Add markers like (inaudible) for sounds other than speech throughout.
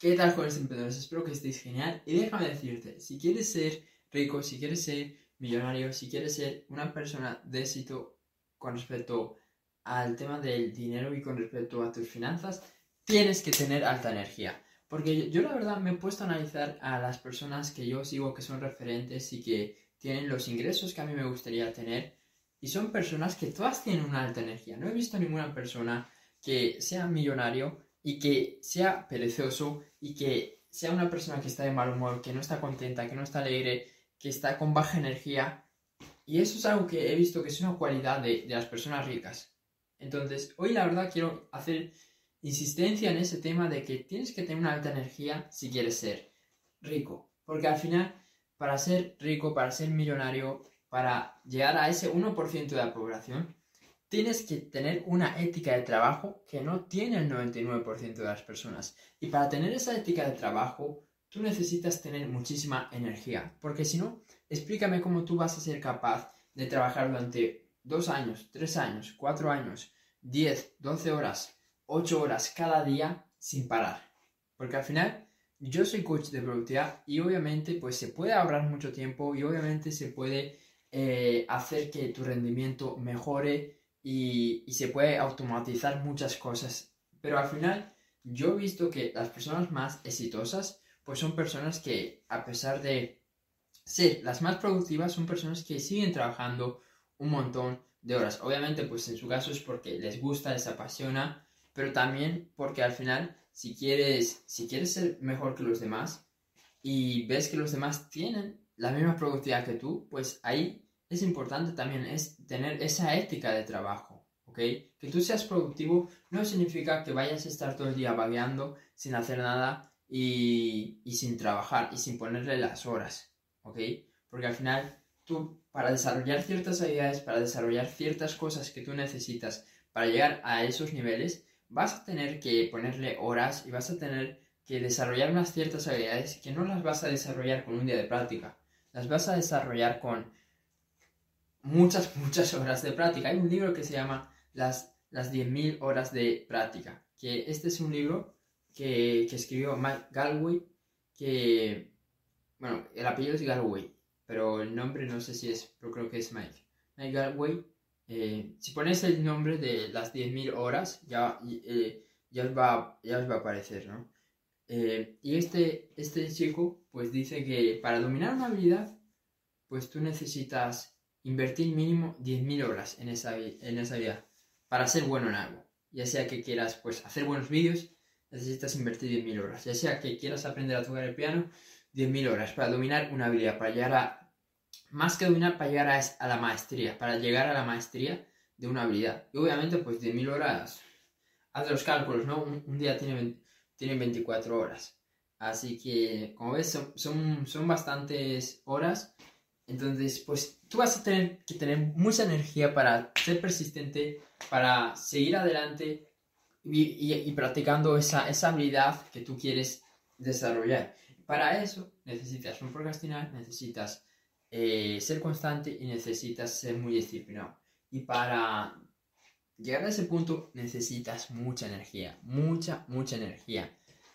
¿Qué tal, jóvenes emprendedores? Espero que estéis genial. Y déjame decirte, si quieres ser rico, si quieres ser millonario, si quieres ser una persona de éxito con respecto al tema del dinero y con respecto a tus finanzas, tienes que tener alta energía. Porque yo, la verdad me he puesto a analizar a las personas que yo sigo que son referentes y que tienen los ingresos que a mí me gustaría tener. Y son personas que todas tienen una alta energía. No he visto ninguna persona que sea millonario y que sea perezoso y que sea una persona que está de mal humor, que no está contenta, que no está alegre, que está con baja energía. Y eso es algo que he visto que es una cualidad de, las personas ricas. Entonces, hoy la verdad quiero hacer insistencia en ese tema de que tienes que tener una alta energía si quieres ser rico. Porque al final, para ser rico, para ser millonario, para llegar a ese 1% de la población, tienes que tener una ética de trabajo que no tiene el 99% de las personas. Y para tener esa ética de trabajo, tú necesitas tener muchísima energía. Porque si no, explícame cómo tú vas a ser capaz de trabajar durante dos años, tres años, cuatro años, 10, 12 horas, 8 horas cada día sin parar. Porque al final yo soy coach de productividad y obviamente pues se puede ahorrar mucho tiempo y obviamente se puede eh, hacer que tu rendimiento mejore y, se puede automatizar muchas cosas. Pero al final yo he visto que las personas más exitosas pues son personas que a pesar de ser las más productivas son personas que siguen trabajando un montón de horas. Obviamente pues en su caso es porque les gusta, les apasiona, pero también porque al final si quieres, si quieres ser mejor que los demás y ves que los demás tienen la misma productividad que tú, pues ahí es importante también es tener esa ética de trabajo, ¿ok? Que tú seas productivo no significa que vayas a estar todo el día vagueando sin hacer nada y, y sin trabajar y sin ponerle las horas, ¿ok? Porque al final tú, para desarrollar ciertas habilidades, para desarrollar ciertas cosas que tú necesitas para llegar a esos niveles, vas a tener que ponerle horas y vas a tener que desarrollar unas ciertas habilidades que no las vas a desarrollar con un día de práctica, las vas a desarrollar con muchas, (laughs) muchas horas de práctica. Hay un libro que se llama Las, las 10.000 horas de práctica, que este es un libro que, que escribió Mike Galway, que, bueno, el apellido es Galway, pero el nombre no sé si es, pero creo que es Mike. Mike Galway, eh, si pones el nombre de las 10.000 horas, ya, eh, ya, os va, ya os va a aparecer, ¿no? Eh, y este, este chico, pues dice que para dominar una habilidad, pues tú necesitas invertir mínimo 10.000 horas en esa, en esa vida para ser bueno en algo. Ya sea que quieras pues, hacer buenos vídeos, necesitas invertir 10.000 horas. Ya sea que quieras aprender a tocar el piano, 10.000 horas para dominar una habilidad, para llegar a, más que dominar, para llegar a, la maestría, para llegar a la maestría de una habilidad. Y obviamente, pues 10.000 horas, haz los cálculos, ¿no? Un, día tiene, tiene 24 horas. Así que, como ves, son, son, son bastantes horas entonces, pues tú vas a tener que tener mucha energía para ser persistente, para seguir adelante y, practicando esa, esa, habilidad que tú quieres desarrollar. Para eso necesitas no procrastinar, necesitas eh, ser constante y necesitas ser muy disciplinado. Y para llegar a ese punto necesitas mucha energía, mucha, mucha energía.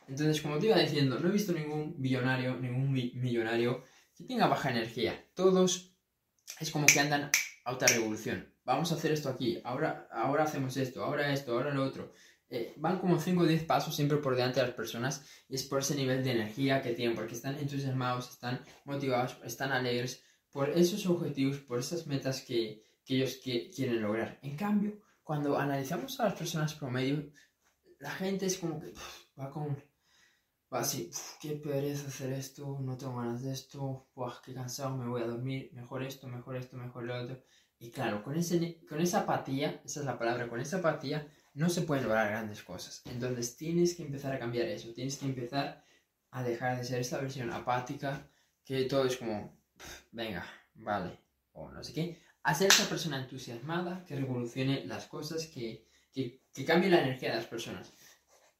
Entonces, como te iba diciendo, no he visto ningún billonario, ningún millonario que tenga baja energía. Todos es como que andan a otra revolución. Vamos a hacer esto aquí, ahora, ahora hacemos esto, ahora esto, ahora lo otro. Eh, van como 5 o 10 pasos siempre por delante de las personas y es por ese nivel de energía que tienen, porque están entusiasmados, están motivados, están alegres por esos objetivos, por esas metas que, ellos quieren lograr. En cambio, cuando analizamos a las personas promedio, la gente es como que va con así, qué pereza hacer esto, no tengo ganas de esto, Buah, qué cansado, me voy a dormir, mejor esto, mejor esto, mejor lo otro. Y claro, con, ese, con esa apatía, esa es la palabra, con esa apatía no se pueden lograr grandes cosas. Entonces tienes que empezar a cambiar eso, tienes que empezar a dejar de ser esta versión apática, que todo es como, venga, vale, o no sé qué, a ser esa persona entusiasmada que revolucione las cosas, que, que, que cambie la energía de las personas.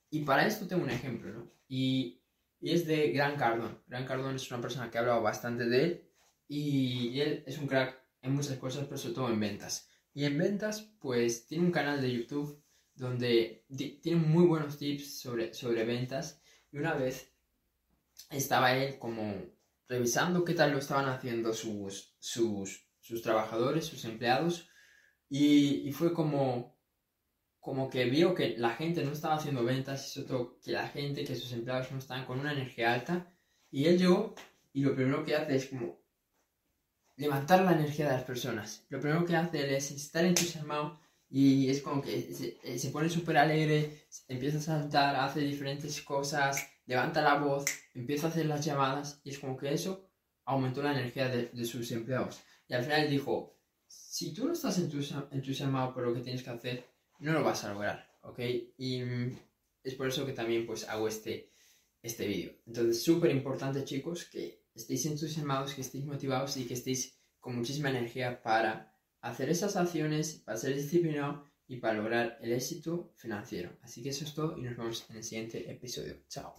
Y para esto tengo un ejemplo, ¿no? Y, es de Gran Cardón. Gran Cardón es una persona que ha hablado bastante de él y él es un crack en muchas cosas, pero sobre todo en ventas. Y en ventas, pues tiene un canal de YouTube donde tiene muy buenos tips sobre, sobre ventas. Y una vez estaba él como revisando qué tal lo estaban haciendo sus, sus, sus trabajadores, sus empleados, y, y, fue como, como que vio que la gente no estaba haciendo ventas, sobre todo que la gente, que sus empleados no estaban con una energía alta, y él llegó y lo primero que hace es como levantar la energía de las personas. Lo primero que hace él es estar entusiasmado y es como que se, eh, se pone súper alegre, empieza a saltar, hace diferentes cosas, levanta la voz, empieza a hacer las llamadas y es como que eso aumentó la energía de, de sus empleados. Y al final dijo, si tú no estás entusiasmado por lo que tienes que hacer, no lo vas a lograr, ¿ok? Y mm, es por eso que también pues hago este, este vídeo. Entonces, súper importante chicos que estéis entusiasmados, que estéis motivados y que estéis con muchísima energía para hacer esas acciones, para ser disciplinado y para lograr el éxito financiero. Así que eso es todo y nos vemos en el siguiente episodio. Chao.